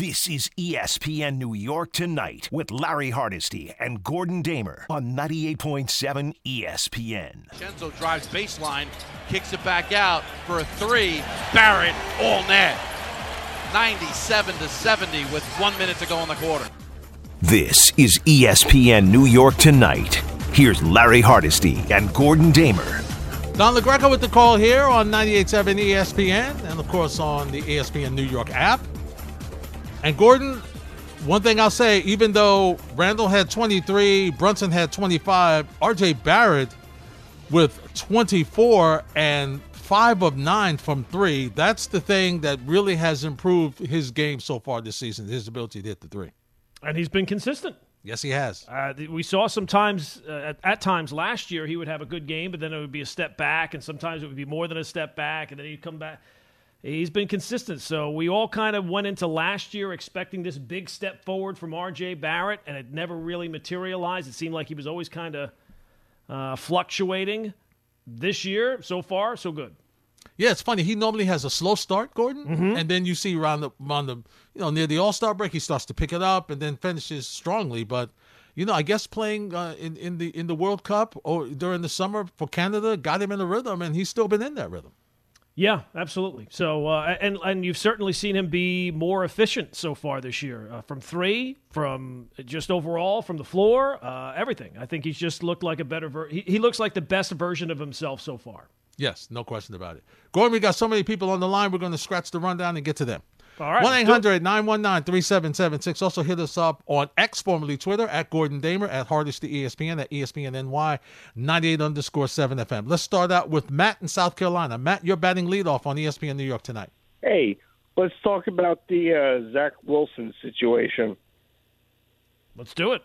This is ESPN New York Tonight with Larry Hardesty and Gordon Damer on 98.7 ESPN. Genzo drives baseline, kicks it back out for a three. Barrett all net. 97 to 70 with one minute to go in the quarter. This is ESPN New York Tonight. Here's Larry Hardesty and Gordon Damer. Don LaGreca with the call here on 98.7 ESPN and, of course, on the ESPN New York app. And, Gordon, one thing I'll say, even though Randle had 23, Brunson had 25, RJ Barrett with 24 and five of nine from three, that's the thing that really has improved his game so far this season, his ability to hit the three. and he's been consistent. Yes, he has. Uh, we saw sometimes uh, at, at times last year he would have a good game, but then it would be a step back, and sometimes it would be more than a step back, and then he'd come back. He's been consistent, so we all kind of went into last year expecting this big step forward from R.J. Barrett, and it never really materialized. It seemed like he was always kind of uh, fluctuating. This year, so far, so good. Yeah, it's funny. He normally has a slow start, Gordon, Mm-hmm. and then you see around the around the you know near the All Star break, he starts to pick it up and then finishes strongly. But you know, I guess playing uh, in in the in the World Cup or during the summer for Canada got him in a rhythm, and he's still been in that rhythm. Yeah, absolutely. So, uh, and and you've certainly seen him be more efficient so far this year, uh, from three, from just overall, from the floor, uh, everything. I think he's just looked like a better. Ver- he, he looks like the best version of himself so far. Yes, no question about it. Gordon, we got so many people on the line. We're going to scratch the rundown and get to them. All right, 1 800 919 3776. Also hit us up on X, formerly Twitter, at Gordon Damer, at Hardest to ESPN, at ESPN NY, 98 underscore 7 FM. Let's start out with Matt in South Carolina. Matt, you're batting leadoff on ESPN New York tonight. Hey, let's talk about the uh, Zach Wilson situation. Let's do it.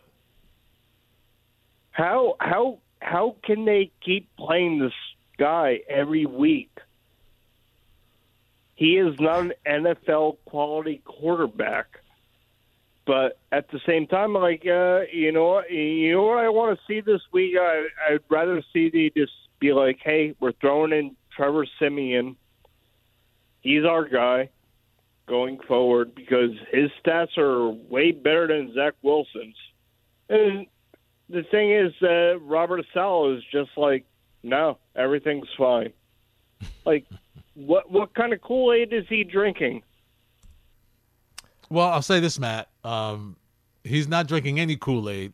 How how how can they keep playing this guy every week? He is not an NFL quality quarterback, but at the same time, like uh, you know, you know what I want to see this week. I, I'd rather see they just be like, "Hey, we're throwing in Trevor Siemian. He's our guy." going forward because his stats are way better than Zach Wilson's. And the thing is, uh, Robert Saleh is just like, no, everything's fine. Like, what what kind of Kool Aid is he drinking? Well, I'll say this, Matt. Um, he's not drinking any Kool Aid.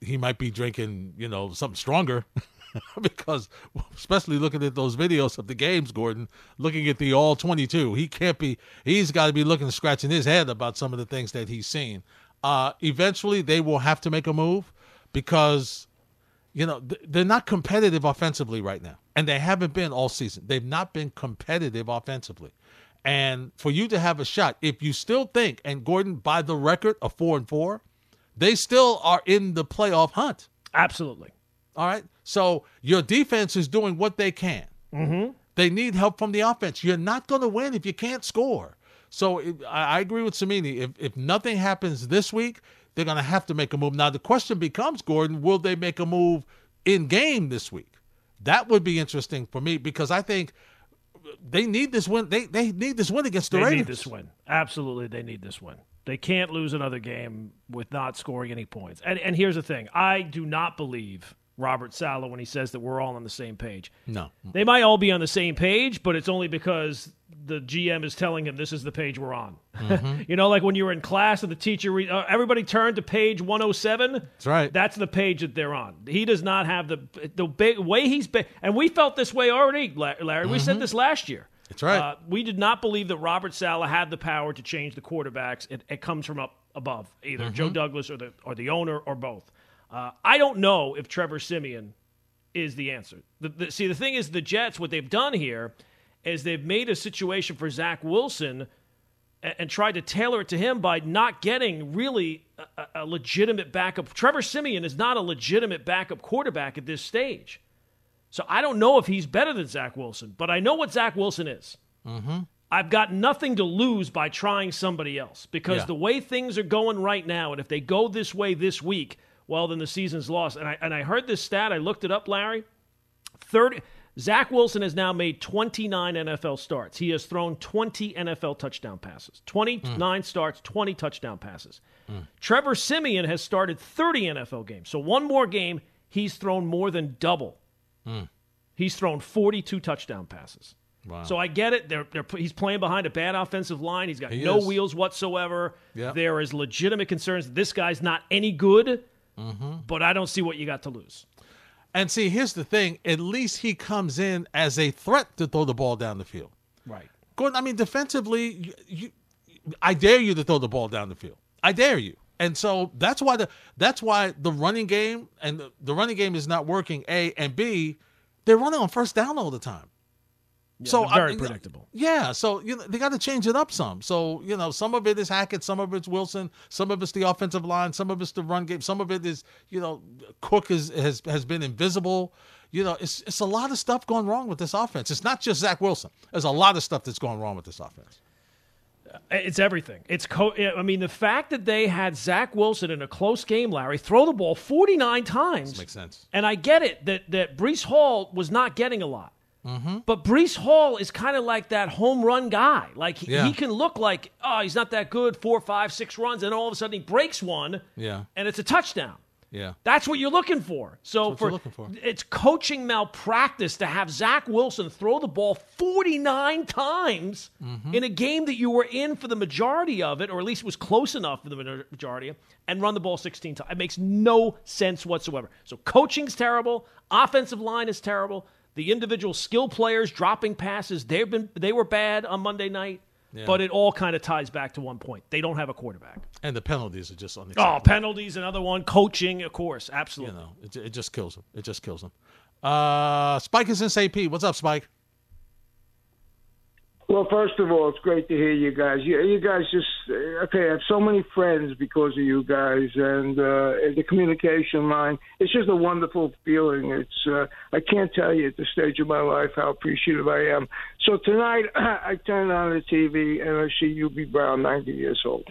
He might be drinking, you know, something stronger. because, especially looking at those videos of the games, Gordon, looking at the all 22, he can't be, he's got to be looking, scratching his head about some of the things that he's seen. Uh, eventually, they will have to make a move because, you know, they're not competitive offensively right now. And they haven't been all season. They've not been competitive offensively. And for you to have a shot, if you still think, and Gordon, by the record of four and four, they still are in the playoff hunt. Absolutely. All right. So your defense is doing what they can. Mm-hmm. They need help from the offense. You're not going to win if you can't score. So I agree with Cimini. If if nothing happens this week, they're going to have to make a move. Now the question becomes, Gordon, will they make a move in game this week? That would be interesting for me because I think they need this win. They they need this win against the They Raiders. need this win. Absolutely, they need this win. They can't lose another game with not scoring any points. And and here's the thing: I do not believe Robert Saleh when he says that we're all on the same page. No. They might all be on the same page, but it's only because the GM is telling him this is the page we're on. you know, like when you were in class and the teacher, re- uh, everybody turned to page 107. That's right. That's the page that they're on. He does not have the the ba- way he's been, and we felt this way already, La- Larry. We said this last year. That's right. Uh, we did not believe that Robert Saleh had the power to change the quarterbacks. It, it comes from up above, either Mm-hmm. Joe Douglas or the or the owner or both. Uh, I don't know if Trevor Siemian is the answer. The, the, see, the thing is, the Jets, what they've done here is they've made a situation for Zach Wilson and, and tried to tailor it to him by not getting really a, a- legitimate backup. Trevor Siemian is not a legitimate backup quarterback at this stage. So I don't know if he's better than Zach Wilson, but I know what Zach Wilson is. Mm-hmm. I've got nothing to lose by trying somebody else because Yeah. the way things are going right now, and if they go this way this week, well, then the season's lost. And I and I heard this stat. I looked it up, Larry. Thirty Zach Wilson has now made 29 NFL starts. He has thrown 20 NFL touchdown passes. 29 starts, 20 touchdown passes. Trevor Siemian has started 30 NFL games. So one more game, he's thrown more than double. He's thrown 42 touchdown passes. Wow. So I get it. They're, they're, he's playing behind a bad offensive line. He's got He no is. wheels whatsoever. Yep. There is legitimate concerns that this guy's not any good, Mm-hmm. but I don't see what you got to lose. And see, here's the thing: at least he comes in as a threat to throw the ball down the field. Right. Gordon, I mean, defensively, you, you, I dare you to throw the ball down the field. I dare you. And so that's why the that's why the running game and the, the running game is not working. A and B, they're running on first down all the time. So they're very I- predictable. Yeah, so you know they got to change it up some. So you know some of it is Hackett, some of it's Wilson, some of it's the offensive line, some of it's the run game, some of it is you know Cook is, has has been invisible. You know it's it's a lot of stuff going wrong with this offense. It's not just Zach Wilson. There's a lot of stuff that's going wrong with this offense. Uh, it's everything. It's co- I mean the fact that they had Zach Wilson in a close game, Larry, throw the ball 49 times. Makes sense. And I get it that that Breece Hall was not getting a lot. Mm-hmm. But Breece Hall is kind of like that home run guy. Like he, Yeah. he can look like, oh, he's not that good, four, five, six runs, and all of a sudden he breaks one, Yeah, and it's a touchdown. yeah. That's what you're looking for. So for, you're looking for. it's coaching malpractice to have Zach Wilson throw the ball 49 times Mm-hmm. in a game that you were in for the majority of it, or at least was close enough for the ma- majority, and run the ball 16 times. It makes no sense whatsoever. So coaching's terrible, offensive line is terrible. The individual skill players dropping passes, they've been they were bad on Monday night. But it all kind of ties back to one point. They don't have a quarterback. And the penalties are just unacceptable. Oh, penalties, another one. Coaching, of course, Absolutely. you know, it, it just kills them. It just kills them. Uh, Spike is in. Pete. What's up, Spike? Well, first of all, it's great to hear you guys. You, you guys just okay. I have so many friends because of you guys, and, uh, and the communication line. It's just a wonderful feeling. It's uh, I can't tell you at this stage of my life how appreciative I am. So tonight, I turn on the TV and I see Hubie Brown, 90 years old.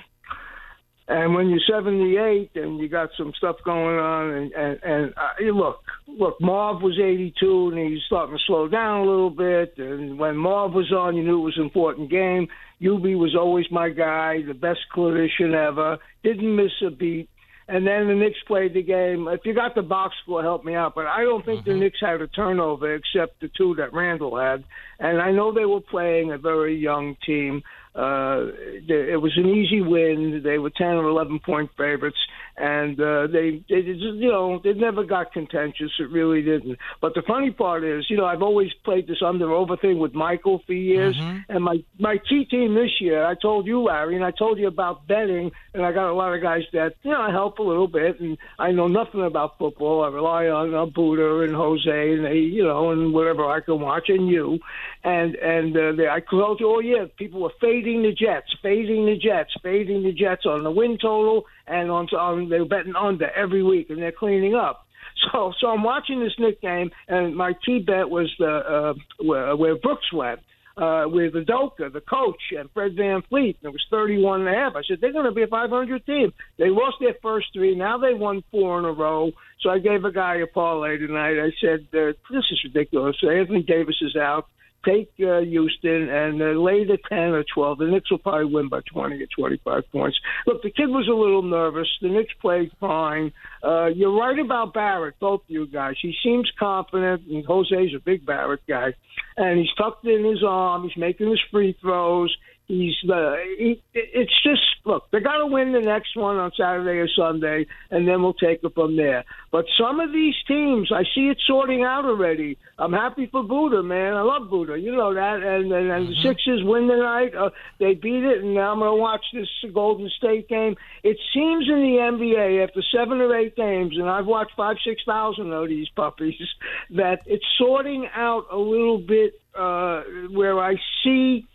And when you're 78 and you got some stuff going on, and and, and uh, look, look, Marv was 82 and he's starting to slow down a little bit. And when Marv was on, you knew it was an important game. Hubie was always my guy, the best clinician ever. Didn't miss a beat. And then the Knicks played the game. If you got the box score, help me out. But I don't think the Knicks had a turnover except the two that Randle had. And I know they were playing a very young team. Uh, it was an easy win. They were 10 or 11 point favorites. And uh, they, they just, you know, they never got contentious. It really didn't. But the funny part is, you know, I've always played this under over thing with Michael for years. And my, my T team this year, I told you, Larry, and I told you about betting. And I got a lot of guys that, you know, I help a little bit. And I know nothing about football. I rely on uh, Buddha and Jose and they, you know, and whatever I can watch and you. And, and uh, they, I told you all year, people were fading the Jets, fading the Jets, fading the Jets on the win total and on, on they were betting under every week, and they're cleaning up. So, so I'm watching this Knick game, and my T bet was the uh, where, where Brooks went. Uh, with Udoka, the coach, and Fred VanVleet, and it was 31 and a half. I said, they're going to be a 500 team. They lost their first three. Now they won four in a row. So I gave a guy a parlay tonight. I said, uh, this is ridiculous. Anthony Davis is out take uh, Houston and uh, lay the 10 or 12. The Knicks will probably win by 20 or 25 points. Look, the kid was a little nervous. The Knicks played fine. Uh, you're right about Barrett, both you guys. He seems confident, and Jose's a big Barrett guy. And he's tucked in his arm. He's making his free throws. He's uh, he, it's just look. They got to win the next one on Saturday or Sunday, and then we'll take it from there. But some of these teams, I see it sorting out already. I'm happy for Buddha, man. I love Buddha. You know that. And and, and the Sixers win tonight. Uh, they beat it, and now I'm going to watch this Golden State game. It seems in the NBA after seven or eight games, and I've watched five, six thousand of these puppies, that it's sorting out a little bit uh, where I see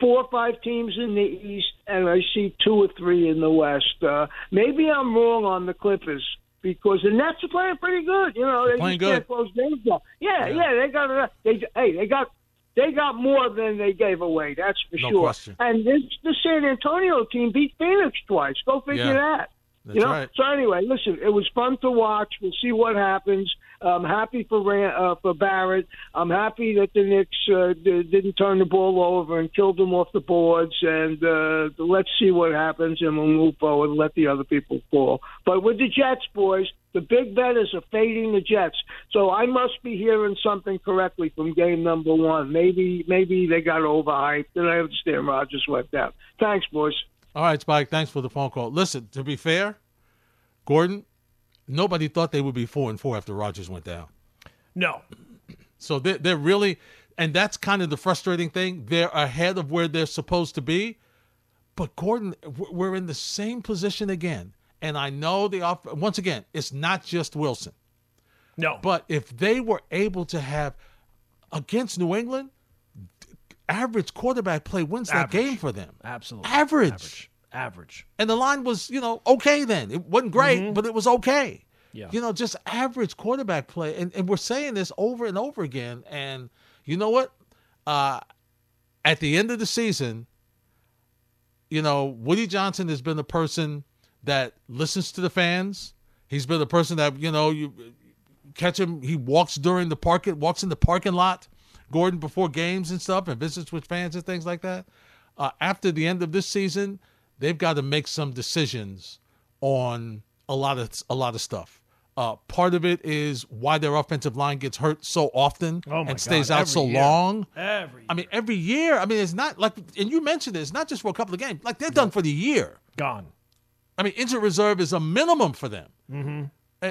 four or five teams in the East, and I see two or three in the West. Uh, maybe I'm wrong on the Clippers because the Nets are playing pretty good. You know, they playing good. close games down. Yeah, yeah, they got. They hey, they got. They got more than they gave away. That's for No sure. question. And this, the San Antonio team beat Phoenix twice. Go figure Yeah. that. That's you know. right. So anyway, listen, it was fun to watch. We'll see what happens. I'm happy for Ran- uh, for Barrett. I'm happy that the Knicks uh, didn't turn the ball over and killed them off the boards. And uh, let's see what happens, and we'll move forward. And let the other people fall. But with the Jets, boys, the big betters are fading the Jets. So I must be hearing something correctly from game number one. Maybe maybe they got overhyped, and I understand Rodgers went down. Thanks, boys. All right, Spike. Thanks for the phone call. Listen, to be fair, Gordon, nobody thought they would be four and four after Rodgers went down. No. So they're, they're really, and that's kind of the frustrating thing. They're ahead of where they're supposed to be. But Gordon, we're in the same position again. And I know the off. Once again, it's not just Wilson. No. But if they were able to have against New England, average quarterback play wins that game for them. Absolutely. Average. Average. Average. And the line was, you know, okay then. It wasn't great, but it was okay. Yeah. You know, just average quarterback play. And, and we're saying this over and over again. And you know what? Uh, at the end of the season, you know, Woody Johnson has been the person that listens to the fans. He's been the person that, you know, you catch him, he walks during the park, walks in the parking lot, Gordon, before games and stuff, and visits with fans and things like that. Uh, after the end of this season, they've got to make some decisions on a lot of a lot of stuff. Uh, part of it is why their offensive line gets hurt so often Oh, and stays God, out every so year. long. Every I mean, every year. I mean, it's not like, and you mentioned it, it's not just for a couple of games. Like they're done for the year. gone. I mean, injured reserve is a minimum for them. Mm-hmm.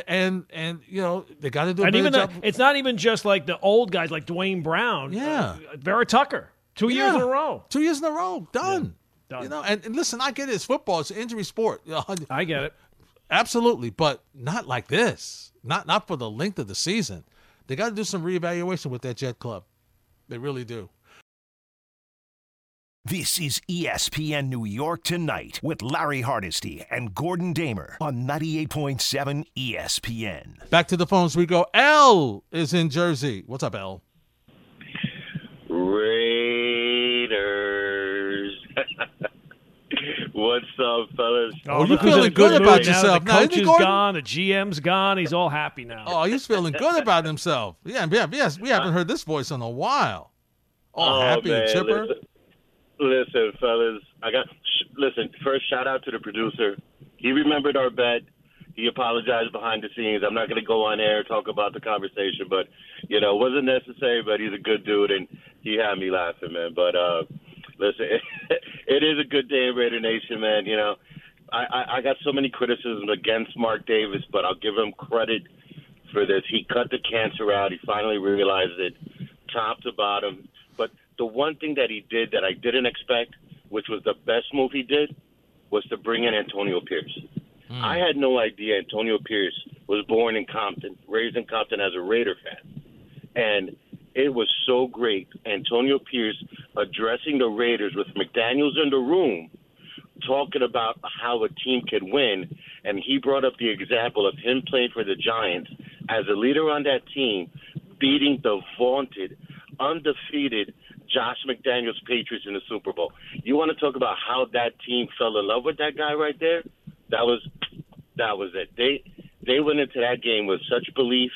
And and you know they got to do And even the, it's not even just like the old guys like Duane Brown. Yeah. Uh, Vera Tucker. Two years in a row. Two years in a row, done. Done. You know, and, and listen, I get it. It's football. It's an injury sport. I get it. Absolutely, but not like this. Not not for the length of the season. They got to do some reevaluation with that Jet Club. They really do. This is ESPN New York Tonight with Larry Hardesty and Gordon Damer on 98.7 ESPN. Back to the phones we go. L is in Jersey. What's up, L? Raiders. What's up, fellas? Oh, you look feeling in good mood about now. yourself The now, coach isn't is gone. The GM's gone. He's all happy now. Oh, he's feeling good about himself. Yeah, yeah, yes. We haven't heard this voice in a while. All Oh, happy and chipper. Listen, listen, fellas. I got. Sh- listen, first shout out to the producer. He remembered our bet. He apologized behind the scenes. I'm not going to go on air talk about the conversation, but you know, it wasn't necessary. But he's a good dude, and he had me laughing, man. But uh, listen, it is a good day in Raider Nation, man. You know, I, I, I got so many criticisms against Mark Davis, but I'll give him credit for this. He cut the cancer out. He finally realized it, top to bottom. But the one thing that he did that I didn't expect, which was the best move he did, was to bring in Antonio Pierce. Hmm. I had no idea Antonio Pierce was born in Compton, raised in Compton as a Raider fan. And it was so great. Antonio Pierce addressing the Raiders with McDaniels in the room, talking about how a team can win. And he brought up the example of him playing for the Giants as a leader on that team, beating the vaunted, undefeated Josh McDaniels Patriots in the Super Bowl. You want to talk about how that team fell in love with that guy right there? That was that was it. They they went into that game with such belief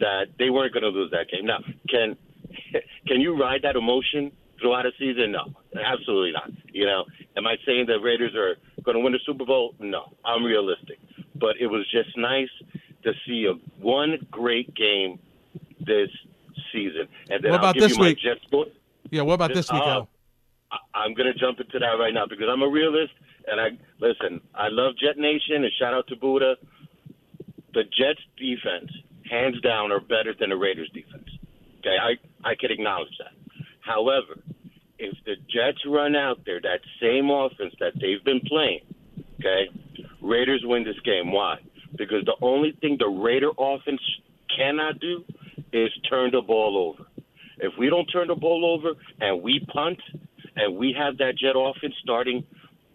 that they weren't going to lose that game. Now, can can you ride that emotion throughout a season? No, absolutely not. You know, am I saying the Raiders are going to win the Super Bowl? No, I'm realistic. But it was just nice to see a one great game this season. And then What I'll about give this you my week? Jets sport. Yeah, what about this week, Uh, Al? I'm going to jump into that right now because I'm a realist, and I listen. I love Jet Nation, and shout out to Buddha. The Jets defense, hands down, are better than the Raiders defense. Okay, I I can acknowledge that. However, if the Jets run out there that same offense that they've been playing, okay, Raiders win this game. Why? Because the only thing the Raider offense cannot do is turn the ball over. If we don't turn the ball over and we punt and we have that jet offense starting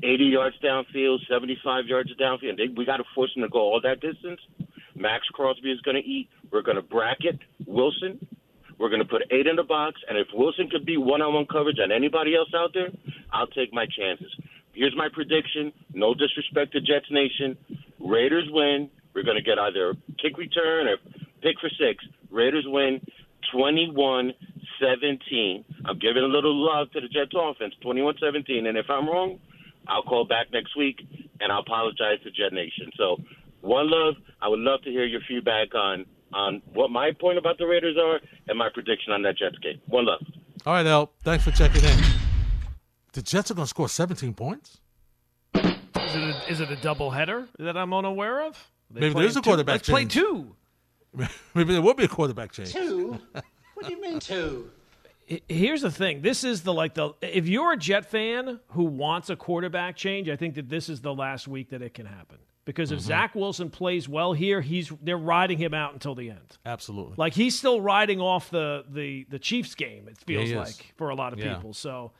80 yards downfield, 75 yards downfield, they, we got to force them to go all that distance. Maxx Crosby is going to eat. We're going to bracket Wilson. We're going to put eight in the box. And if Wilson could be one on one coverage on anybody else out there, I'll take my chances. Here's my prediction no disrespect to Jets Nation. Raiders win. We're going to get either a kick return or pick for six. Raiders win 21 17. I'm giving a little love to the Jets offense, 21 17. And if I'm wrong, I'll call back next week and I'll apologize to Jet Nation. So, one love. I would love to hear your feedback on on what my point about the Raiders are and my prediction on that Jets game. One love. All right, El. Thanks for checking in. The Jets are going to score 17 points. Is it a, is it a double header that I'm unaware of? Maybe there's a two- quarterback Let's play change. two. Maybe there will be a quarterback change. Two? What do you mean two? Here's the thing. This is the like the if you're a Jet fan who wants a quarterback change, I think that this is the last week that it can happen. Because Mm-hmm. if Zach Wilson plays well here, he's they're riding him out until the end. Absolutely. Like he's still riding off the the the Chiefs game. It feels is. like for a lot of Yeah. people. So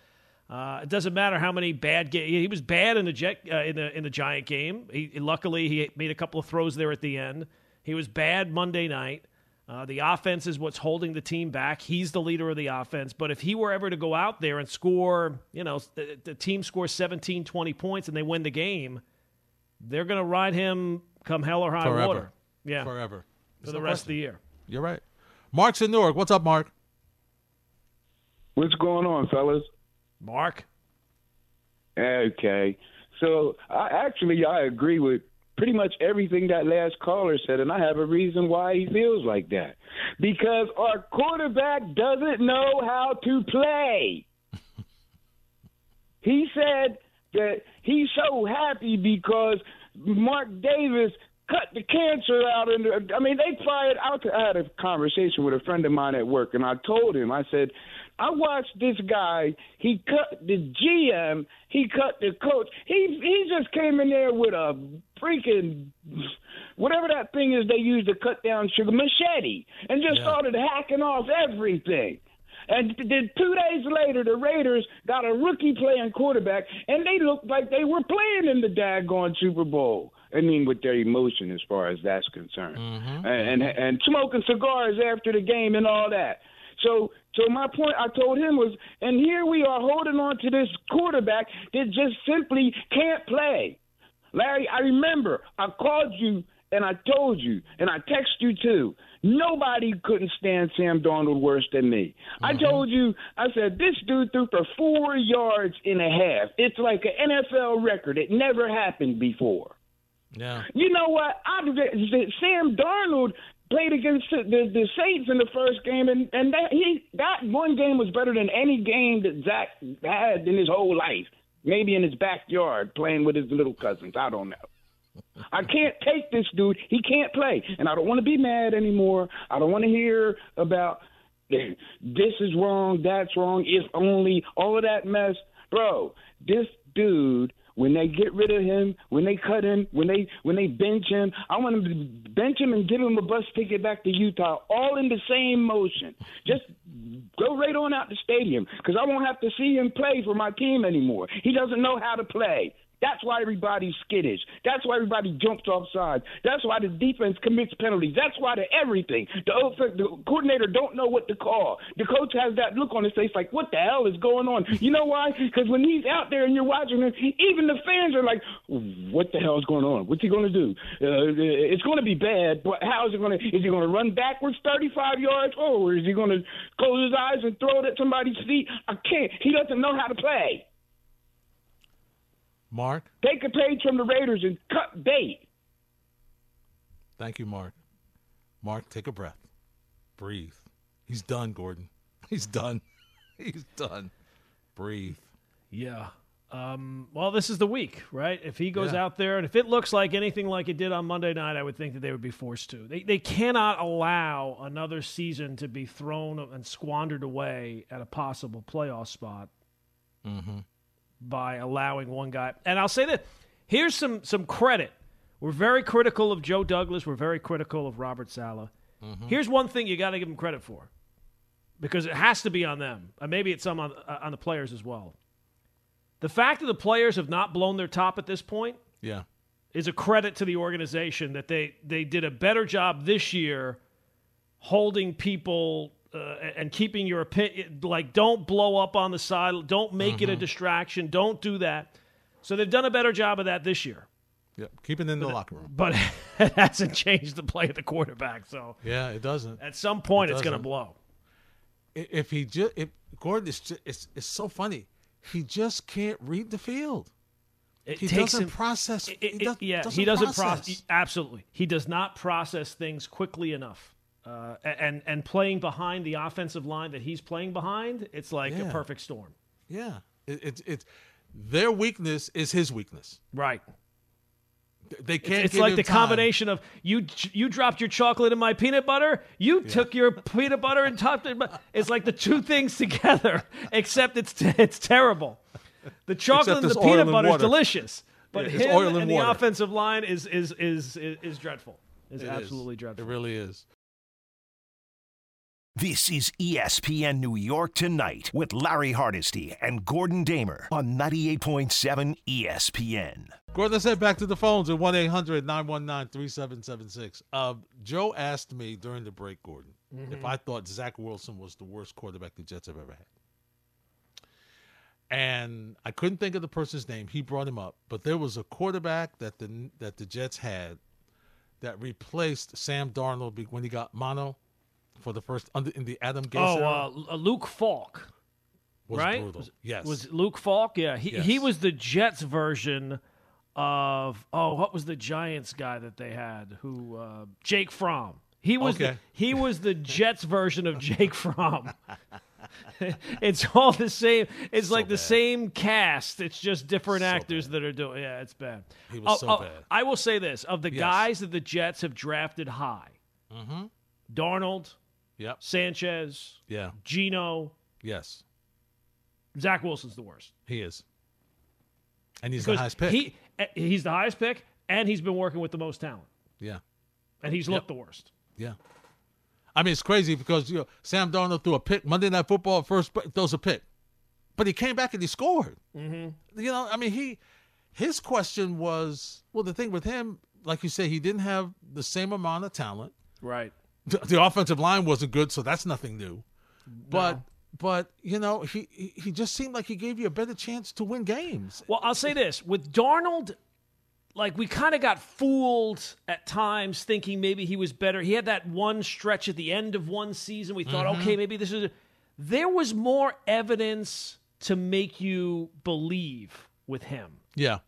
uh, it doesn't matter how many bad games he was bad in the Jet uh, in the in the Giant game. He luckily he made a couple of throws there at the end. He was bad Monday night. Uh, the offense is what's holding the team back. He's the leader of the offense. But if he were ever to go out there and score, you know, the, the team scores 17, 20 points and they win the game, they're going to ride him come hell or high Forever. water. Yeah, Forever. for There's the no rest of the year. You're right. Mark's in Newark. What's up, Mark? What's going on, fellas? Mark, Okay. So I actually I agree with pretty much everything that last caller said, and I have a reason why he feels like that. Because our quarterback doesn't know how to play. he said that he's so happy because Mark Davis cut the cancer out and I mean they fired out I had a conversation with a friend of mine at work and I told him I said I watched this guy he cut the GM he cut the coach he he just came in there with a freaking whatever that thing is they use to cut down sugar machete and just started hacking off everything and then two days later, the Raiders got a rookie playing quarterback, and they looked like they were playing in the daggone Super Bowl. I mean, with their emotion as far as that's concerned, mm-hmm. and, and and smoking cigars after the game and all that. So, so my point I told him was, and here we are holding on to this quarterback that just simply can't play. Larry, I remember I called you and I told you, and I texted you too. Nobody couldn't stand Sam Darnold worse than me. I mm-hmm. told you, I said, this dude threw for four yards and a half. It's like an NFL record. It never happened before. Yeah. You know what? I, Sam Darnold played against the, the, the Saints in the first game, and, and that, he, that one game was better than any game that Zach had in his whole life. Maybe in his backyard playing with his little cousins. I don't know. I can't take this dude. He can't play. And I don't want to be mad anymore. I don't want to hear about this is wrong, that's wrong, if only, all of that mess. Bro, this dude when they get rid of him, when they cut him, when they when they bench him, I want to bench him and give him a bus ticket back to Utah, all in the same motion. Just go right on out the stadium because I won't have to see him play for my team anymore. He doesn't know how to play. That's why everybody's skittish. That's why everybody jumps off sides. That's why the defense commits penalties. That's why the everything. The, the coordinator don't know what to call. The coach has that look on his face like, what the hell is going on? You know why? Because when he's out there and you're watching him, even the fans are like, what the hell is going on? What's he going to do? Uh, it's going to be bad, but how is it going to? Is he going to run backwards 35 yards, or is he going to close his eyes and throw it at somebody's feet? I can't. He doesn't know how to play. Mark, Take a page from the Raiders and cut bait. thank you, Mark. Mark, take a breath. Breathe. He's done, Gordon. He's done. He's done. Breathe. Yeah. Um, well, this is the week, right? If he goes Yeah. out there and if it looks like anything like it did on Monday night, I would think that they would be forced to. They, they cannot allow another season to be thrown and squandered away at a possible playoff spot by allowing one guy. And I'll say that here's some some credit. We're very critical of Joe Douglas. We're very critical of Robert Saleh. Here's one thing you got to give them credit for, because it has to be on them. And maybe it's some on uh, on the players as well. The fact that the players have not blown their top at this point Yeah. is a credit to the organization that they they did a better job this year holding people uh, and keeping your opinion like don't blow up on the side don't make it a distraction don't do that so they've done a better job of that this year Yep. Keep it in the locker room. but it hasn't changed the play of the quarterback. So Yeah, it doesn't. at some point, It it's going to blow. If he just, if Gordon is, just, it's, it's so funny. He just can't read the field. It He doesn't him- process. it- he does, yeah, doesn't he doesn't process. process. Absolutely, he does not process things quickly enough. Uh, and and playing behind the offensive line that he's playing behind, it's like a perfect storm. Yeah, it's it, it, their weakness is his weakness. Right. They can't. It's give like the time. combination of you you dropped your chocolate in my peanut butter, you took your peanut butter and topped it. but It's like the two things together, except it's it's terrible. The chocolate and the peanut and butter is delicious, but Yeah, it's him oil and, and the offensive line is is is is, is dreadful. Is It is. absolutely dreadful. It really is. This is ESPN New York Tonight with Larry Hardesty and Gordon Damer on 98.7 ESPN. Gordon, let's head back to the phones at 1 800 919 3776. Um, Joe asked me during the break, Gordon, if mm-hmm. I thought Zach Wilson was the worst quarterback the Jets have ever had. And I couldn't think of the person's name. He brought him up, but there was a quarterback that the that the Jets had that replaced Sam Darnold when he got mono for the first under in the Adam Gase Oh, era uh, Luke Falk, was right? brutal. Was, yes, was Luke Falk? Yeah, he he was the Jets version of oh, what was the Giants guy that they had? Who uh, Jake Fromm? He was the, Okay. he was the Jets version of Jake Fromm. it's all the same. It's like the bad. same cast. It's just different So actors bad. that are doing. Yeah, it's bad. He was Oh, so oh, bad. I will say this: of the Yes. guys that the Jets have drafted high, Mm-hmm. Darnold, Yep. Sanchez, Yeah. Gino, Yes. Zach Wilson's the worst. He is. And he's the highest pick. He eh, he's the highest pick, and he's been working with the most talent, yeah. and he's looked the worst. Yeah. I mean, it's crazy because you know Sam Darnold threw a pick Monday Night Football first throws a pick, but he came back and he scored. Mm-hmm. You know, I mean, he his question was well, the thing with him, like you say, he didn't have the same amount of talent. Right. The, the offensive line wasn't good, so that's nothing new. But but you know, he he- he just seemed like he gave you a better chance to win games. Well, I'll say this with Darnold, like we kind of got fooled at times thinking maybe he was better. He had that one stretch at the end of one season. We thought, Mm-hmm. okay, maybe this is. There was more evidence to make you believe with him. Yeah.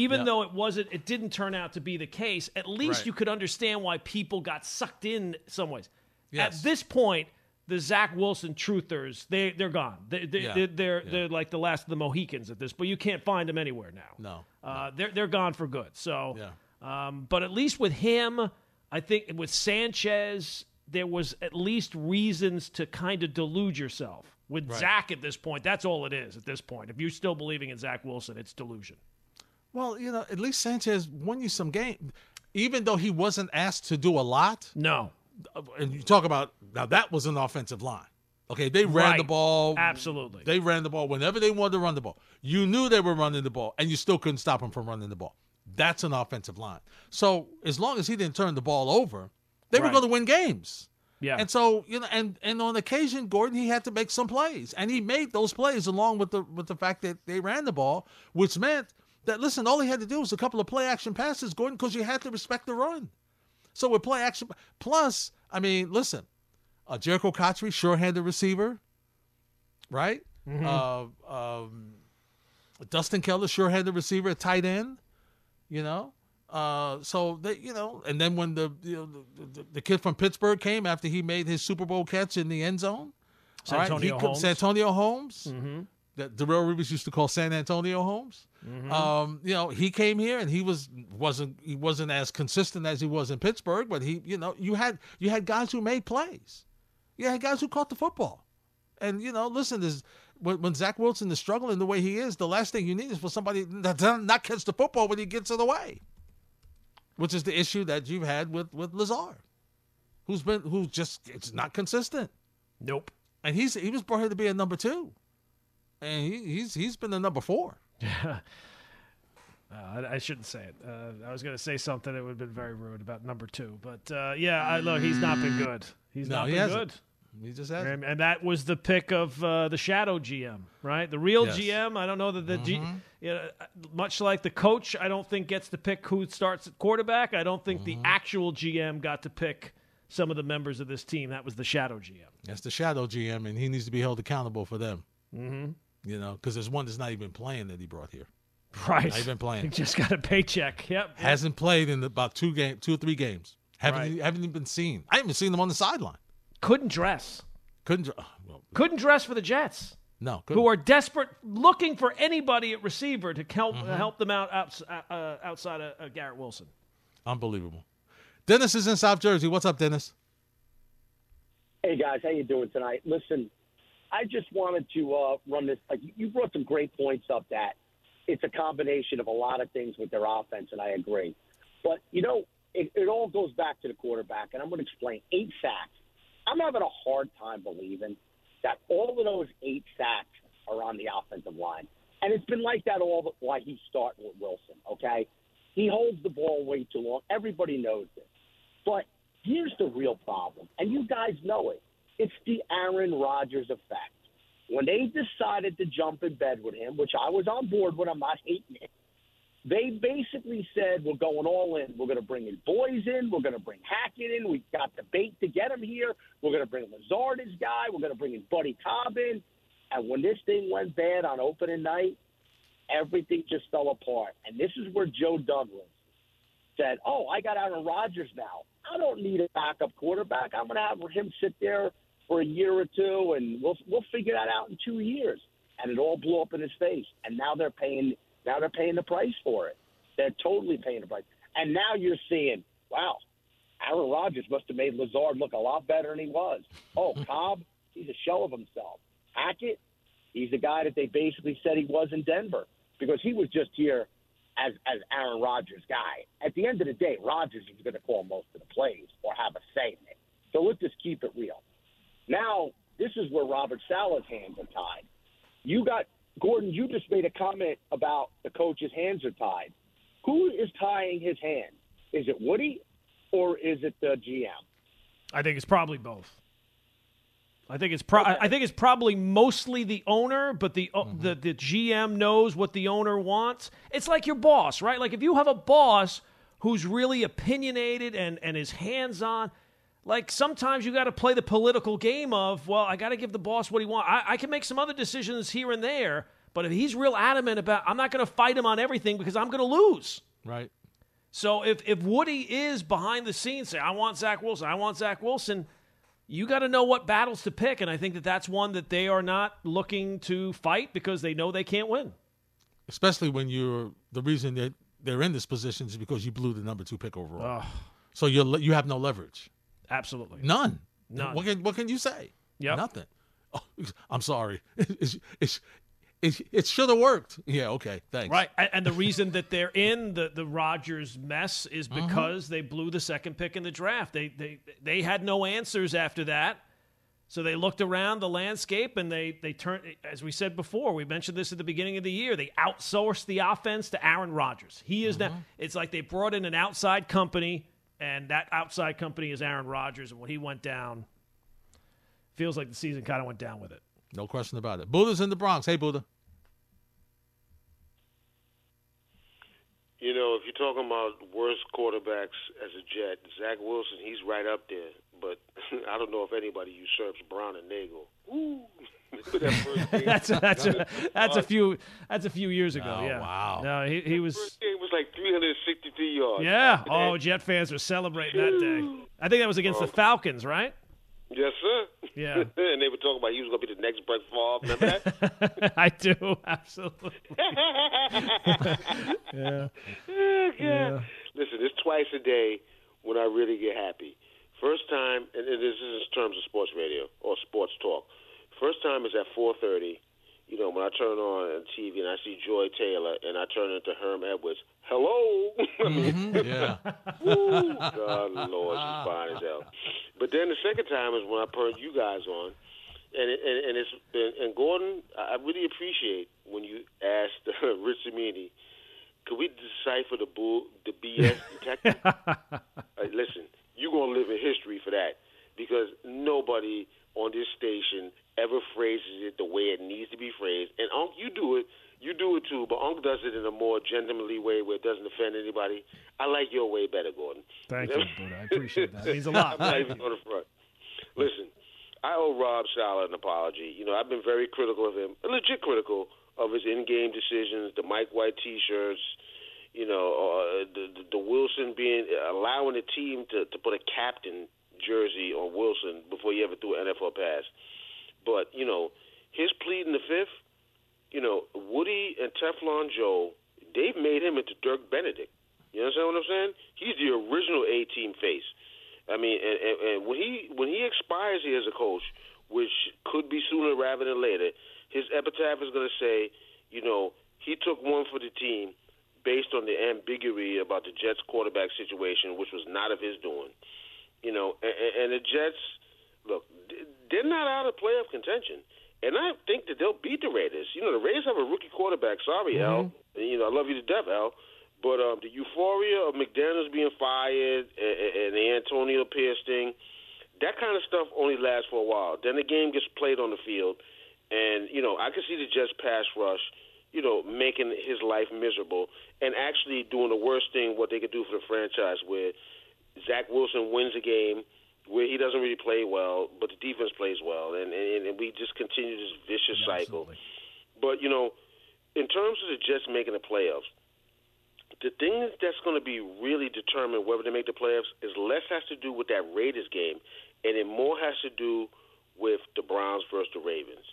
Even Yeah. though it wasn't, it didn't turn out to be the case. At least Right. you could understand why people got sucked in some ways. Yes. At this point, the Zach Wilson truthers, they they're gone. They, they, Yeah. they're they're, Yeah. they're like the last of the Mohicans at this. But you can't find them anywhere now. No. Uh, they're they're gone for good. So, Yeah. um, but at least with him, I think with Sanchez, there was at least reasons to kind of delude yourself. With Right. Zach at this point, that's all it is at this point. If you're still believing in Zach Wilson, it's delusion. Well, you know, at least Sanchez won you some game, even though he wasn't asked to do a lot. No, and you talk about now that was an offensive line. Okay, they ran the ball. Absolutely. They ran the ball whenever they wanted to run the ball. You knew they were running the ball, and you still couldn't stop them from running the ball. That's an offensive line. So as long as he didn't turn the ball over, they were going to win games. Yeah. And so you know, and and on occasion, Gordon he had to make some plays, and he made those plays along with the with the fact that they ran the ball, which meant that listen, all he had to do was a couple of play action passes, Gordon, because you had to respect the run. So with play action, plus, I mean, listen, uh, Jerricho Cotchery, sure-handed receiver, right? Uh, um, Dustin Keller, sure-handed receiver, tight end, you know. Uh, so they, you know, and then when the you know, the, the, the kid from Pittsburgh came after he made his Super Bowl catch in the end zone, all right, Santonio he, Holmes. Santonio Holmes, that Darrell Rivers used to call San Antonio Holmes. Um, you know, he came here and he was wasn't he wasn't as consistent as he was in Pittsburgh, but he, you know, you had you had guys who made plays. You had guys who caught the football. And you know, listen, there's when, when Zach Wilson is struggling the way he is, the last thing you need is for somebody to not catch the football when he gets it away. Which is the issue that you've had with with Lazard, who's been who's just it's not consistent. Nope. And he's he was brought here to be a number two, and he, he's he's been a number four. Uh, I, I shouldn't say it. Uh, I was going to say something that would have been very rude about number two, but uh, yeah, I, look, he's not been good. He's No, not he been hasn't. good. He just has. And, and that was the pick of uh, the shadow GM, right? The real Yes. GM. I don't know that the G, Mm-hmm. you know, much like the coach, I don't think gets to pick who starts at quarterback. I don't think Mm-hmm. the actual GM got to pick some of the members of this team. That was the shadow GM. That's the shadow GM, and he needs to be held accountable for them. Mm-hmm. You know, because there's one that's not even playing that he brought here. Right. Not even playing. He just got a paycheck. Yep. Hasn't played in about two game, two or three games. Haven't Right. haven't even been seen. I haven't seen him on the sideline. Couldn't dress. Couldn't. dr- Well, Couldn't dress for the Jets. no. Couldn't. who are desperate, looking for anybody at receiver to help Mm-hmm. help them out outs, uh, uh, outside of uh, Garrett Wilson. Unbelievable. Dennis is in South Jersey. What's up, Dennis? Hey guys, how you doing tonight? Listen, I just wanted to uh, run this. Like you brought some great points up that it's a combination of a lot of things with their offense, and I agree. But you know, it, it all goes back to the quarterback, and I'm going to explain. Eight sacks. I'm having a hard time believing that all of those eight sacks are on the offensive line, and it's been like that all the, why he's starting with Wilson. Okay, he holds the ball way too long. Everybody knows this, but here's the real problem, and you guys know it. It's the Aaron Rodgers effect. When they decided to jump in bed with him, which I was on board with, I'm not hating it. They basically said, We're going all in. We're going to bring his boys in. We're going to bring Hackett in. We've got the bait to get him here. We're going to bring Lazard, his guy. We're going to bring his buddy Cobb in. And when this thing went bad on opening night, everything just fell apart. And this is where Joe Douglas said, "Oh, I got Aaron Rodgers now. I don't need a backup quarterback. I'm going to have him sit there for a year or two, and we'll we'll figure that out in two years." And it all blew up in his face. And now they're paying now they're paying the price for it. They're totally paying the price. And now you're seeing, wow, Aaron Rodgers must have made Lazard look a lot better than he was. Oh, Cobb, he's a shell of himself. Hackett, he's the guy that they basically said he was in Denver because he was just here as as Aaron Rodgers' guy. At the end of the day, Rodgers is going to call most of the plays or have a say in it. So let's just keep it real. Now, this is where Robert Saleh's hands are tied. You got Gordon. You just made a comment about the coach's hands are tied. Who is tying his hand? Is it Woody or is it the GM? I think it's probably both. I think it's pro- I think it's probably mostly the owner, but the, uh, the the GM knows what the owner wants. It's like your boss, right? Like if you have a boss who's really opinionated and and is hands on, like sometimes you got to play the political game of well, I got to give the boss what he wants. I, I can make some other decisions here and there, but if he's real adamant about, I'm not going to fight him on everything because I'm going to lose. Right. So if if Woody is behind the scenes, say I want Zach Wilson, I want Zach Wilson, you got to know what battles to pick, and I think that that's one that they are not looking to fight because they know they can't win. Especially when you're the reason that they're in this position is because you blew the number two pick overall. So you you have no leverage. Absolutely. None. None. What can what can you say? Yep. Nothing. Oh, I'm sorry. It's, it's, it, it should have worked. Yeah. Okay. Thanks. Right, A- and the reason that they're in the the Rodgers mess is uh-huh. because they blew the second pick in the draft. They they they had no answers after that, so they looked around the landscape and they they turned. As we said before, we mentioned this at the beginning of the year. They outsourced the offense to Aaron Rodgers. He is now. Uh-huh. It's like they brought in an outside company, and that outside company is Aaron Rodgers. And when he went down, feels like the season kind of went down with it. No question about it. Buddha's in the Bronx. Hey, Buddha. You know, if you're talking about worst quarterbacks as a Jet, Zach Wilson, he's right up there. But I don't know if anybody usurps Browning Nagle. Ooh. that first that's a, that's a, that's a few that's a few years ago. Oh, yeah. wow. No, he he was. first game was like 363 yards. Yeah. Oh, Jet fans were celebrating that day. I think that was against the oh. Falcons, right? Yes, sir. Yeah. and they were talking about he was going to be the next Brett Favre. Remember that? I do absolutely. yeah. yeah. Listen, it's twice a day when I really get happy. First time, and this is in terms of sports radio or sports talk. First time is at 4:30. You know, when I turn on TV and I see Joy Taylor and I turn into Herm Edwards. Hello. Mean, Yeah. Woo, God, Lord, she's fine as hell. But then the second time is when I put you guys on, and it, and, and it's and, and Gordon, I really appreciate when you asked uh, Rich Cimini, could we decipher the bull, the BS detective? uh, listen, you're going to live in history for that because nobody on this station ever phrases it the way it needs to be phrased. And Unc, you do it. You do it too, but Unc does it in a more gentlemanly way where it doesn't offend anybody. I like your way better, Gordon. Thank you, Buddha. I appreciate that. It means a lot. I'm not on the front. Listen, I owe Rob Saleh an apology. You know, I've been very critical of him, legit critical of his in-game decisions, the Mike White T-shirts, you know, uh, the, the Wilson being allowing the team to to put a captain jersey on Wilson before he ever threw an NFL pass. But you know, his plead in the fifth, you know, Woody and Teflon Joe, they've made him into Dirk Benedict. You understand what I'm saying? He's the original A team face. I mean, and, and, and when he when he expires here as a coach, which could be sooner rather than later, his epitaph is going to say, you know, he took one for the team based on the ambiguity about the Jets quarterback situation, which was not of his doing. You know, and, and the Jets, look, they're not out of playoff contention. And I think that they'll beat the Raiders. You know, the Raiders have a rookie quarterback. Sorry, Mm-hmm. Al. And, you know, I love you to death, Al. But um, the euphoria of McDaniels being fired and, and the Antonio Pierce thing, that kind of stuff only lasts for a while. Then the game gets played on the field, and you know I can see the Jets pass rush, you know, making his life miserable, and actually doing the worst thing what they could do for the franchise, where Zach Wilson wins a game where he doesn't really play well, but the defense plays well, and and, and we just continue this vicious cycle. But you know, in terms of the Jets making the playoffs, the thing that's going to be really determined whether they make the playoffs is less has to do with that Raiders game, and it more has to do with the Browns versus the Ravens.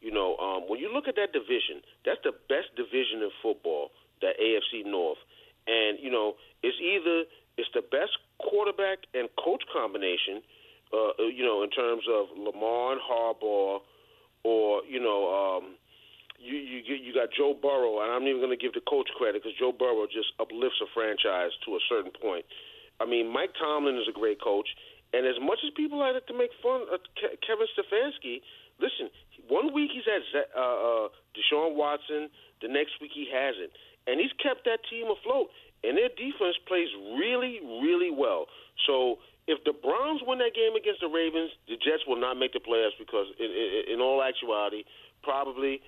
You know, um, when you look at that division, that's the best division in football, that AFC North, and you know, it's either it's the best quarterback and coach combination, uh, you know, in terms of Lamar and Harbaugh, or you know. Um, you you you got Joe Burrow, and I'm even going to give the coach credit because Joe Burrow just uplifts a franchise to a certain point. I mean, Mike Tomlin is a great coach, and as much as people like to make fun of Kevin Stefanski, listen, one week he's had uh, uh, Deshaun Watson, the next week he hasn't, and he's kept that team afloat, and their defense plays really, really well. So. If the Browns win that game against the Ravens, the Jets will not make the playoffs because, in, in, in all actuality, probably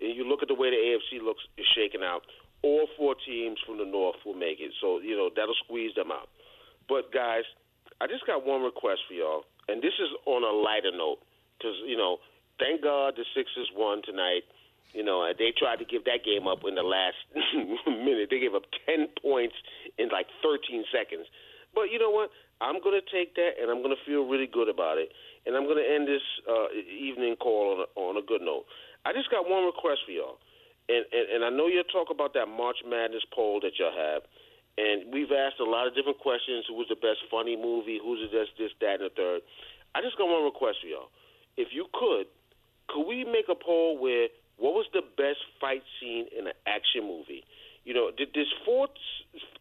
and you look at the way the AFC looks is shaken out, all four teams from the North will make it. So you know that'll squeeze them out. But guys, I just got one request for y'all, and this is on a lighter note because you know, thank God the Sixers won tonight. You know, they tried to give that game up in the last minute. They gave up ten points in like 13 seconds. But you know what? I'm going to take that, and I'm going to feel really good about it. And I'm going to end this uh, evening call on a, on a good note. I just got one request for y'all, and, and and I know you'll talk about that March Madness poll that y'all have, and we've asked a lot of different questions. Who was the best funny movie? Who's the best this, that, and the third? I just got one request for y'all. If you could, could we make a poll where what was the best fight scene in an action movie? You know, th- there's four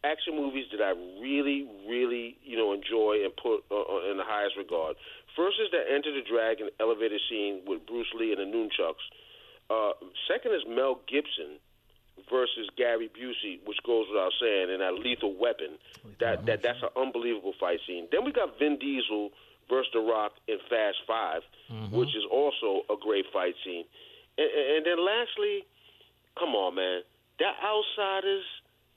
action movies that I really, really, you know, enjoy and put uh, uh, in the highest regard. First is the Enter the Dragon elevator scene with Bruce Lee and the Nunchucks. Uh, second is Mel Gibson versus Gary Busey, which goes without saying, and that Lethal Weapon. That that that's an unbelievable fight scene. Then we got Vin Diesel versus The Rock in Fast 5 mm-hmm. which is also a great fight scene. And, and, and then lastly, come on, man, that Outsiders,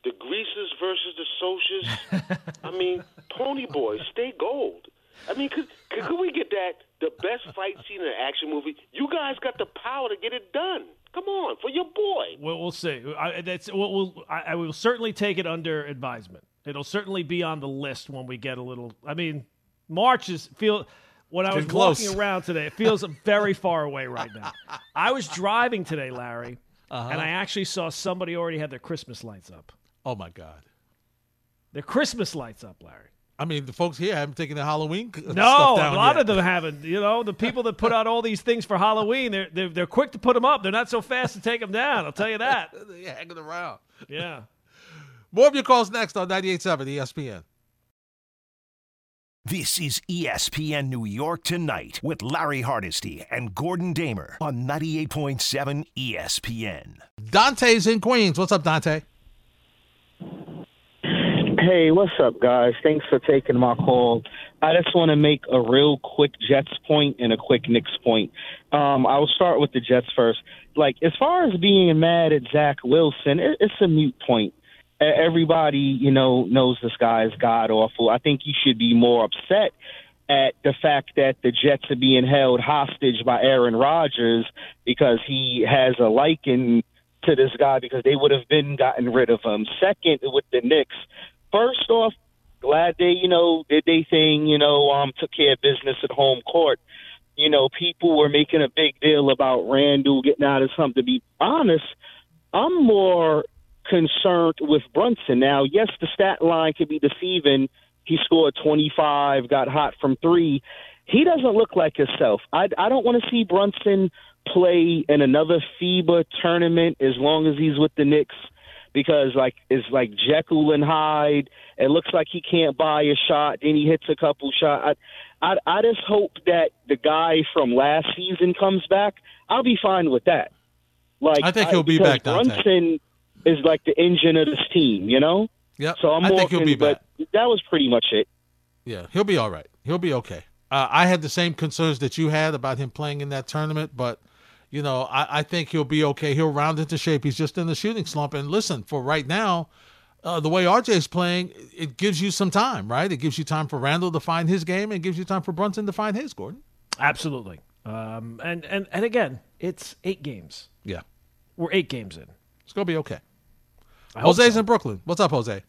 the Greasers versus the Socials. I mean, Pony Boy, stay gold. I mean, could, could could we get that the best fight scene in an action movie? You guys got the power to get it done. Come on, for your boy. Well, we'll see. I, that's we'll, we'll, I, I will certainly take it under advisement. It'll certainly be on the list when we get a little. I mean, March is feel. When I was close. walking around today, it feels very far away right now. I was driving today, Larry, Uh-huh. and I actually saw somebody already had their Christmas lights up. Oh my God. Their Christmas lights up, Larry. I mean, the folks here haven't taken the Halloween No, a lot yet. of them haven't. You know, the people that put out all these things for Halloween, they're, they're they're quick to put them up. They're not so fast to take them down. I'll tell you that. They're hanging around. Yeah. More of your calls next on 98.7 ESPN. This is ESPN New York Tonight with Larry Hardesty and Gordon Damer on 98.7 ESPN. Dante's in Queens. What's up, Dante? Hey, what's up, guys? Thanks for taking my call. I just want to make a real quick Jets point and a quick Knicks point. Um, I will start with the Jets first. Like, as far as being mad at Zach Wilson, it, it's a mute point. Everybody, you know, knows this guy is god awful. I think you should be more upset at the fact that the Jets are being held hostage by Aaron Rodgers because he has a liking to this guy because they would have been gotten rid of him. Second, with the Knicks, first off, glad they, you know, did they thing, you know, um, took care of business at home court. You know, people were making a big deal about Randle getting out of something. To be honest, I'm more concerned with Brunson. Now, yes, the stat line could be deceiving. He scored 25, got hot from three. He doesn't look like himself. I, I don't want to see Brunson play in another FIBA tournament as long as he's with the Knicks because like it's like Jekyll and Hyde. It looks like he can't buy a shot, then he hits a couple shots. I, I I just hope that the guy from last season comes back. I'll be fine with that. Like I think he'll be because back. Brunson is like the engine of this team, you know. Yeah. So I'm I more think he'll be but that was pretty much it. Yeah, he'll be all right. He'll be okay. Uh, I had the same concerns that you had about him playing in that tournament, but you know, I, I think he'll be okay. He'll round into shape. He's just in the shooting slump. And listen, for right now, uh, the way RJ is playing, it gives you some time, right? It gives you time for Randle to find his game, and gives you time for Brunson to find his. Gordon. Absolutely. Um, and, and and again, it's eight games. Yeah, we're eight games in. It's gonna be okay. I hope Jose's in Brooklyn. What's up, Jose?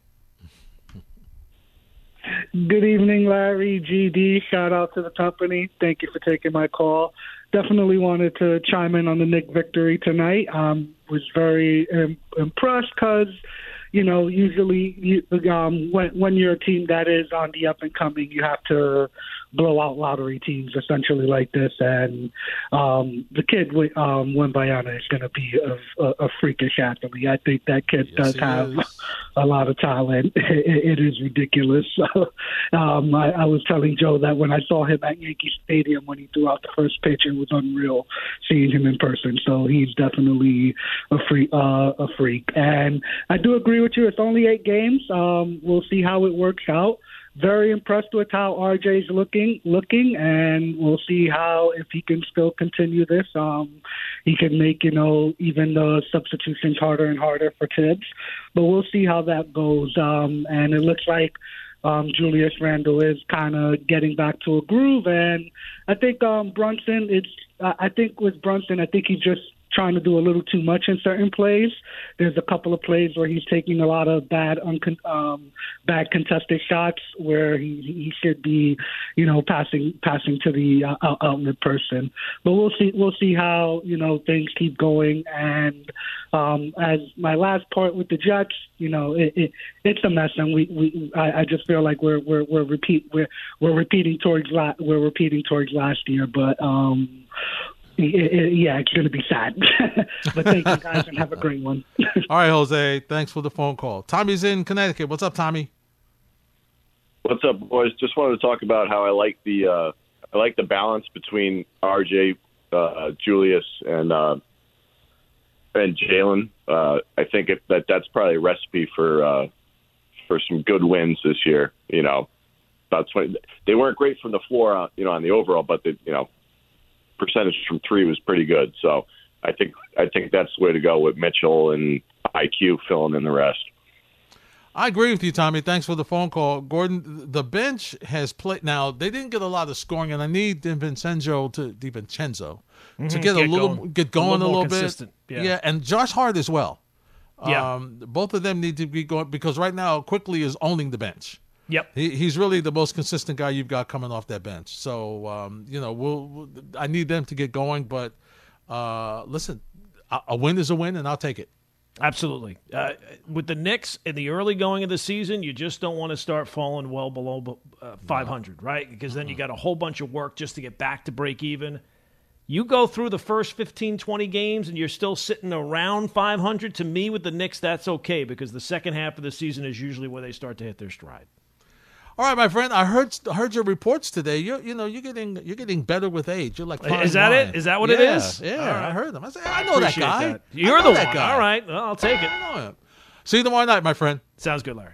Good evening, Larry, GD. Shout out to the company. Thank you for taking my call. Definitely wanted to chime in on the Knick victory tonight. Um, was very Im- impressed because, you know, usually you, um, when when you're a team that is on the up and coming, you have to blow out lottery teams essentially like this. And um, the kid, um, Wembanyama, is going to be a, a, a freakish athlete. I think that kid does have a lot of talent. It, it is ridiculous. um, I, I was telling Joe that when I saw him at Yankee Stadium when he threw out the first pitch, it was unreal seeing him in person. So he's definitely a freak. Uh, a freak. And I do agree with you. It's only eight games. Um, we'll see how it works out very impressed with how RJ's looking looking and we'll see how if he can still continue this um he can make you know even the substitutions harder and harder for Thibs but we'll see how that goes. Um and it looks like um Julius Randle is kind of getting back to a groove. And I think um Brunson it's I think with Brunson I think he just trying to do a little too much in certain plays. There's a couple of plays where he's taking a lot of bad uncon- um, bad contested shots where he he should be, you know, passing passing to the uh, outlet person. But we'll see we'll see how you know things keep going. And um, as my last part with the Jets, you know, it, it it's a mess, and we we I, I just feel like we're we're we're repeat we're we're repeating towards la- we're repeating towards last year, but um yeah, it's going to be sad. but thank you guys and have a great one. All right, Jose. Thanks for the phone call. Tommy's in Connecticut. What's up, Tommy? What's up, boys? Just wanted to talk about how I like the uh, I like the balance between RJ, uh, Julius, and uh, and Jalen. Uh, I think it, that that's probably a recipe for uh, for some good wins this year. You know, about twenty. They weren't great from the floor, uh, you know, on the overall, but the you know percentage from three was pretty good. So I think I think that's the way to go with Mitchell and IQ filling in the rest. I agree with you, Tommy. Thanks for the phone call, Gordon. The bench has played. Now they didn't get a lot of scoring, and I need DiVincenzo to DiVincenzo mm-hmm. to get, get, a little going. get going a little, a little bit. Yeah. yeah. and Josh Hart as well. Yeah, um, both of them need to be going because right now Quickley is owning the bench. Yep, he, he's really the most consistent guy you've got coming off that bench. So um, you know, we'll, we'll, I need them to get going. But uh, listen, a, a, win is a win, and I'll take it. Absolutely. Uh, with the Knicks in the early going of the season, you just don't want to start falling well below uh, 500, no. right? Because then you got a whole bunch of work just to get back to break even. You go through the first 15, 20 games and you're still sitting around 500. To me, with the Knicks, that's okay because the second half of the season is usually where they start to hit their stride. All right, my friend. I heard heard your reports today. You you know you're getting you're getting better with age. You're like is that wine. it? Is that what yeah, it is? Yeah, right. I heard them. I said I know that guy. That. You're the that one. guy. All right, well, I'll take it. I know him. See you tomorrow night, my friend. Sounds good, Larry.